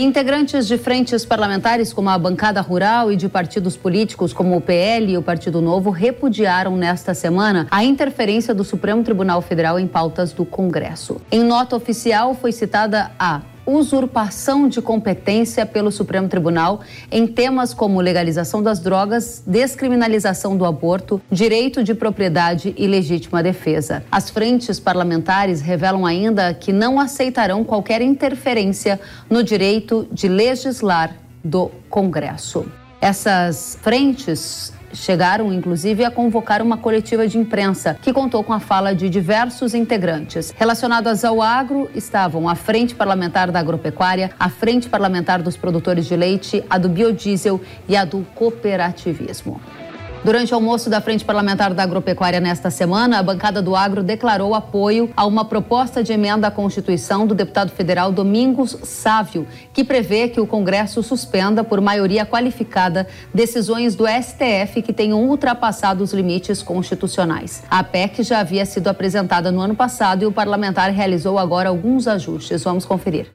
Integrantes de frentes parlamentares como a bancada rural e de partidos políticos como o PL e o Partido Novo repudiaram nesta semana a interferência do Supremo Tribunal Federal em pautas do Congresso. Em nota oficial foi citada a usurpação de competência pelo Supremo Tribunal em temas como legalização das drogas, descriminalização do aborto, direito de propriedade e legítima defesa. As frentes parlamentares revelam ainda que não aceitarão qualquer interferência no direito de legislar do Congresso. Essas frentes chegaram inclusive a convocar uma coletiva de imprensa que contou com a fala de diversos integrantes. Relacionadas ao agro estavam a Frente Parlamentar da Agropecuária, a Frente Parlamentar dos Produtores de Leite, a do Biodiesel e a do Cooperativismo. Durante o almoço da Frente Parlamentar da Agropecuária nesta semana, a bancada do Agro declarou apoio a uma proposta de emenda à Constituição do deputado federal Domingos Sávio, que prevê que o Congresso suspenda por maioria qualificada decisões do STF que tenham ultrapassado os limites constitucionais. A PEC já havia sido apresentada no ano passado e o parlamentar realizou agora alguns ajustes. Vamos conferir.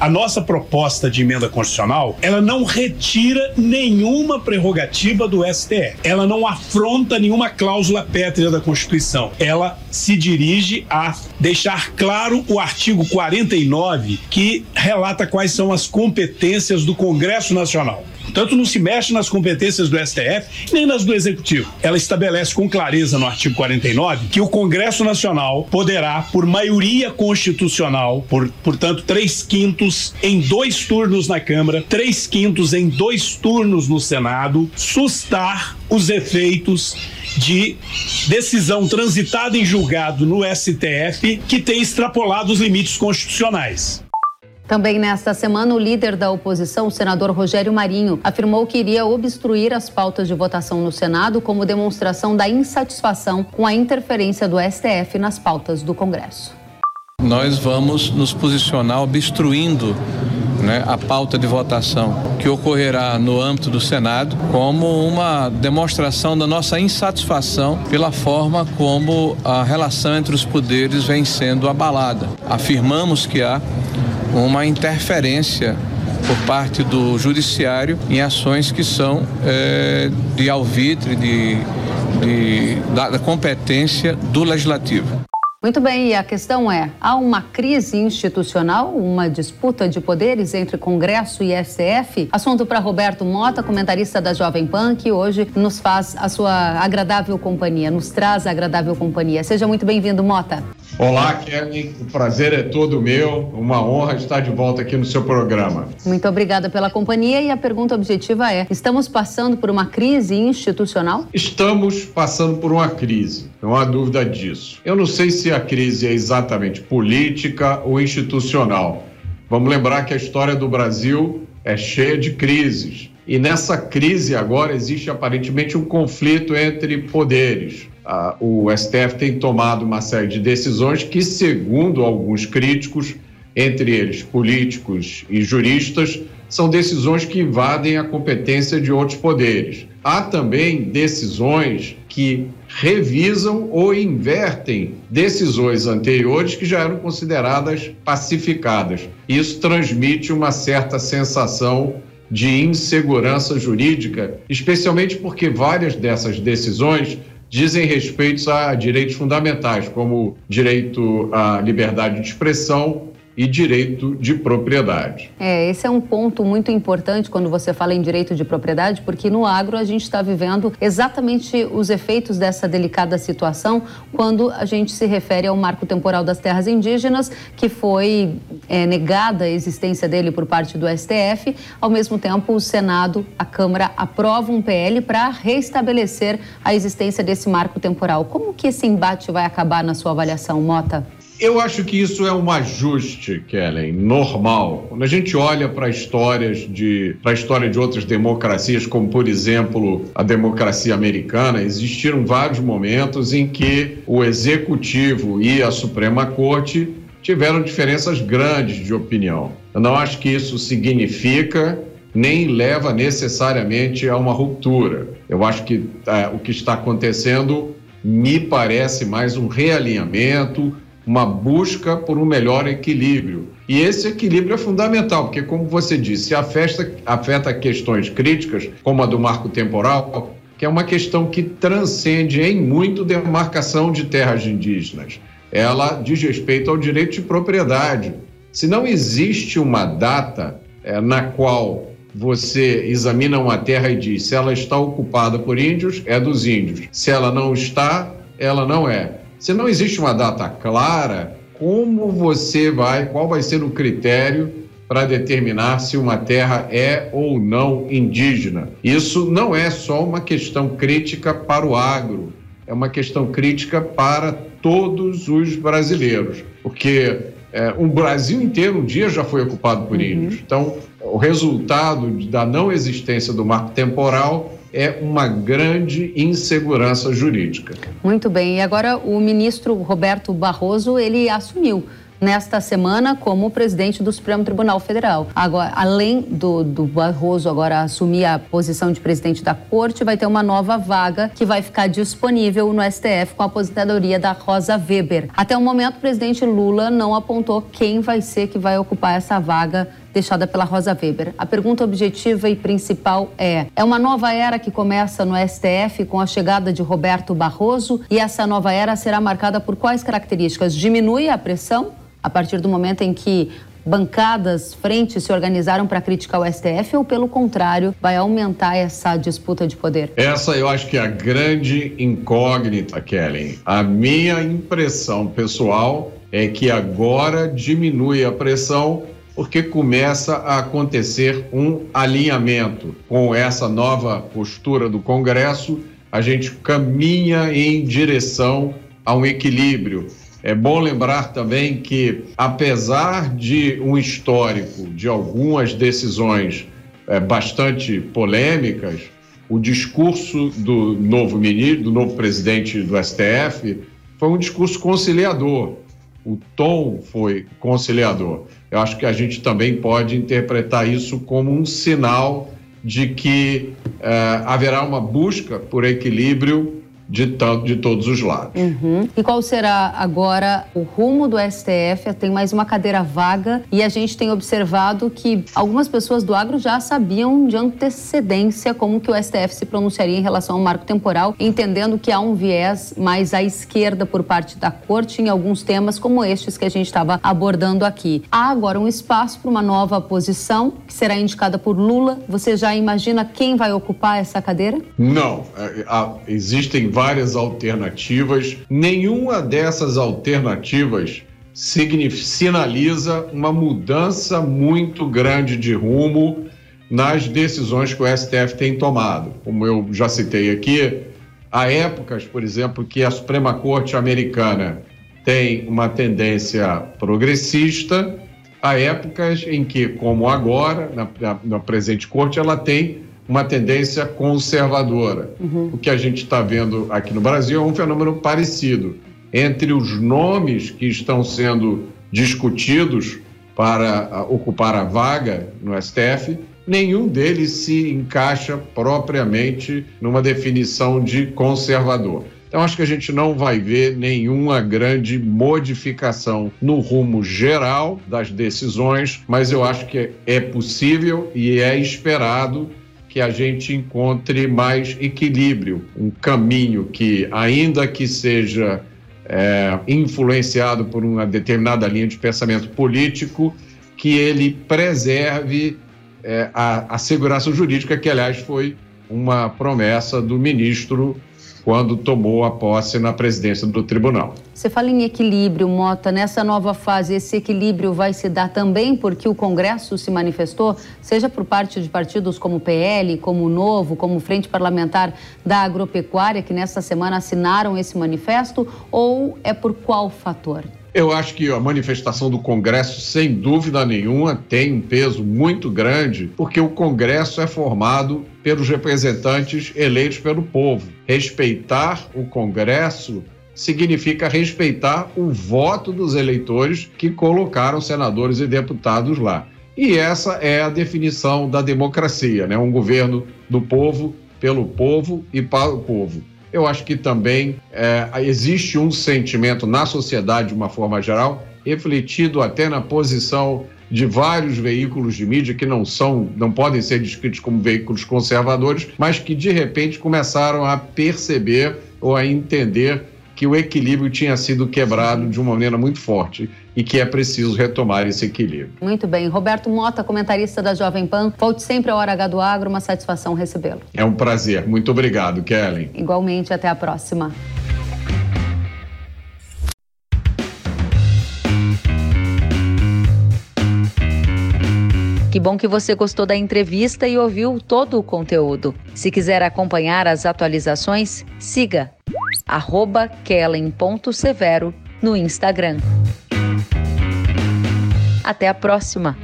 A nossa proposta de emenda constitucional, ela não retira nenhuma prerrogativa do STF. Ela não afronta nenhuma cláusula pétrea da Constituição. Ela se dirige a deixar claro o artigo 49, que relata quais são as competências do Congresso Nacional. Portanto, não se mexe nas competências do STF nem nas do Executivo. Ela estabelece com clareza no artigo 49 que o Congresso Nacional poderá, por maioria constitucional, por, portanto, três quintos em dois turnos na Câmara, três quintos em dois turnos no Senado, sustar os efeitos de decisão transitada em julgado no STF que tem extrapolado os limites constitucionais. Também nesta semana, o líder da oposição, o senador Rogério Marinho, afirmou que iria obstruir as pautas de votação no Senado como demonstração da insatisfação com a interferência do STF nas pautas do Congresso. Nós vamos nos posicionar obstruindo né, a pauta de votação que ocorrerá no âmbito do Senado como uma demonstração da nossa insatisfação pela forma como a relação entre os poderes vem sendo abalada. Afirmamos que há uma interferência por parte do judiciário em ações que são é, de alvitre, de, de da, da competência do legislativo. Muito bem, e a questão é: há uma crise institucional, uma disputa de poderes entre Congresso e STF? Assunto para Roberto Mota, comentarista da Jovem Pan, que hoje nos faz a sua agradável companhia, nos traz a agradável companhia. Seja muito bem-vindo, Mota. Olá, Kelly. O prazer é todo meu. Uma honra estar de volta aqui no seu programa. Muito obrigada pela companhia. E a pergunta objetiva é: estamos passando por uma crise institucional? Estamos passando por uma crise, não há dúvida disso. Eu não sei se a crise é exatamente política ou institucional. Vamos lembrar que a história do Brasil é cheia de crises. E nessa crise agora existe aparentemente um conflito entre poderes. O STF tem tomado uma série de decisões que, segundo alguns críticos, entre eles políticos e juristas, são decisões que invadem a competência de outros poderes. Há também decisões que revisam ou invertem decisões anteriores que já eram consideradas pacificadas. Isso transmite uma certa sensação de insegurança jurídica, especialmente porque várias dessas decisões dizem respeito a direitos fundamentais, como direito à liberdade de expressão, e direito de propriedade. É, esse é um ponto muito importante quando você fala em direito de propriedade, porque no agro a gente está vivendo exatamente os efeitos dessa delicada situação quando a gente se refere ao marco temporal das terras indígenas, que foi é, negada a existência dele por parte do STF. Ao mesmo tempo, o Senado, a Câmara, aprova um PL para restabelecer a existência desse marco temporal. Como que esse embate vai acabar na sua avaliação, Mota? Eu acho que isso é um ajuste, Kellen, normal. Quando a gente olha para histórias de para a história de outras democracias, como por exemplo a democracia americana, existiram vários momentos em que o executivo e a Suprema Corte tiveram diferenças grandes de opinião. Eu não acho que isso significa nem leva necessariamente a uma ruptura. Eu acho que é, o que está acontecendo me parece mais um realinhamento, uma busca por um melhor equilíbrio. E esse equilíbrio é fundamental, porque, como você disse, afeta, afeta questões críticas, como a do marco temporal, que é uma questão que transcende em muito demarcação de terras indígenas. Ela diz respeito ao direito de propriedade. Se não existe uma data é, na qual você examina uma terra e diz se ela está ocupada por índios, é dos índios. Se ela não está, ela não é. Se não existe uma data clara, como você vai, qual vai ser o critério para determinar se uma terra é ou não indígena? Isso não é só uma questão crítica para o agro, é uma questão crítica para todos os brasileiros, porque é, o Brasil inteiro um dia já foi ocupado por uhum. índios. Então, o resultado da não existência do marco temporal é uma grande insegurança jurídica. Muito bem. E agora o ministro Roberto Barroso, ele assumiu nesta semana como presidente do Supremo Tribunal Federal. Agora, além do, do Barroso agora assumir a posição de presidente da corte, vai ter uma nova vaga que vai ficar disponível no STF com a aposentadoria da Rosa Weber. Até o momento, o presidente Lula não apontou quem vai ser que vai ocupar essa vaga deixada pela Rosa Weber. A pergunta objetiva e principal é: é uma nova era que começa no STF com a chegada de Roberto Barroso e essa nova era será marcada por quais características? Diminui a pressão a partir do momento em que bancadas, frentes se organizaram para criticar o STF ou, pelo contrário, vai aumentar essa disputa de poder? Essa eu acho que é a grande incógnita, Kellen. A minha impressão pessoal é que agora diminui a pressão porque começa a acontecer um alinhamento com essa nova postura do Congresso. A gente caminha em direção a um equilíbrio é bom lembrar também que, apesar de um histórico de algumas decisões é, bastante polêmicas, o discurso do novo ministro, do novo presidente do STF, foi um discurso conciliador. O tom foi conciliador. Eu acho que a gente também pode interpretar isso como um sinal de que é, haverá uma busca por equilíbrio de, de todos os lados. Uhum. E qual será agora o rumo do STF? Tem mais uma cadeira vaga e a gente tem observado que algumas pessoas do agro já sabiam de antecedência como que o STF se pronunciaria em relação ao marco temporal, entendendo que há um viés mais à esquerda por parte da corte em alguns temas como estes que a gente estava abordando aqui. Há agora um espaço para uma nova posição que será indicada por Lula. Você já imagina quem vai ocupar essa cadeira? Não, é, existem várias alternativas. Nenhuma dessas alternativas sinaliza uma mudança muito grande de rumo nas decisões que o STF tem tomado. Como eu já citei aqui, há épocas, por exemplo, que a Suprema Corte americana tem uma tendência progressista, há épocas em que, como agora, na, na, presente corte, ela tem uma tendência conservadora. Uhum. O que a gente está vendo aqui no Brasil é um fenômeno parecido. Entre os nomes que estão sendo discutidos para ocupar a vaga no STF, nenhum deles se encaixa propriamente numa definição de conservador. Então, acho que a gente não vai ver nenhuma grande modificação no rumo geral das decisões, mas eu acho que é possível e é esperado que a gente encontre mais equilíbrio, um caminho que, ainda que seja é, influenciado por uma determinada linha de pensamento político, que ele preserve é, a, a segurança jurídica, que, aliás, foi uma promessa do ministro quando tomou a posse na presidência do tribunal. Você fala em equilíbrio, Mota. Nessa nova fase, esse equilíbrio vai se dar também porque o Congresso se manifestou, seja por parte de partidos como PL, como Novo, como Frente Parlamentar da Agropecuária, que nessa semana assinaram esse manifesto, ou é por qual fator? Eu acho que a manifestação do Congresso, sem dúvida nenhuma, tem um peso muito grande, porque o Congresso é formado pelos representantes eleitos pelo povo. Respeitar o Congresso significa respeitar o voto dos eleitores que colocaram senadores e deputados lá. E essa é a definição da democracia, né? Um governo do povo, pelo povo e para o povo eu acho que também é, existe um sentimento na sociedade, de uma forma geral, refletido até na posição de vários veículos de mídia que não são, não podem ser descritos como veículos conservadores, mas que de repente começaram a perceber ou a entender que o equilíbrio tinha sido quebrado de uma maneira muito forte e que é preciso retomar esse equilíbrio. Muito bem. Roberto Mota, comentarista da Jovem Pan. Volte sempre à Hora H do Agro, uma satisfação recebê-lo. É um prazer. Muito obrigado, Kellen. Igualmente, até a próxima. Que bom que você gostou da entrevista e ouviu todo o conteúdo. Se quiser acompanhar as atualizações, siga kellen.severo no Instagram. Até a próxima!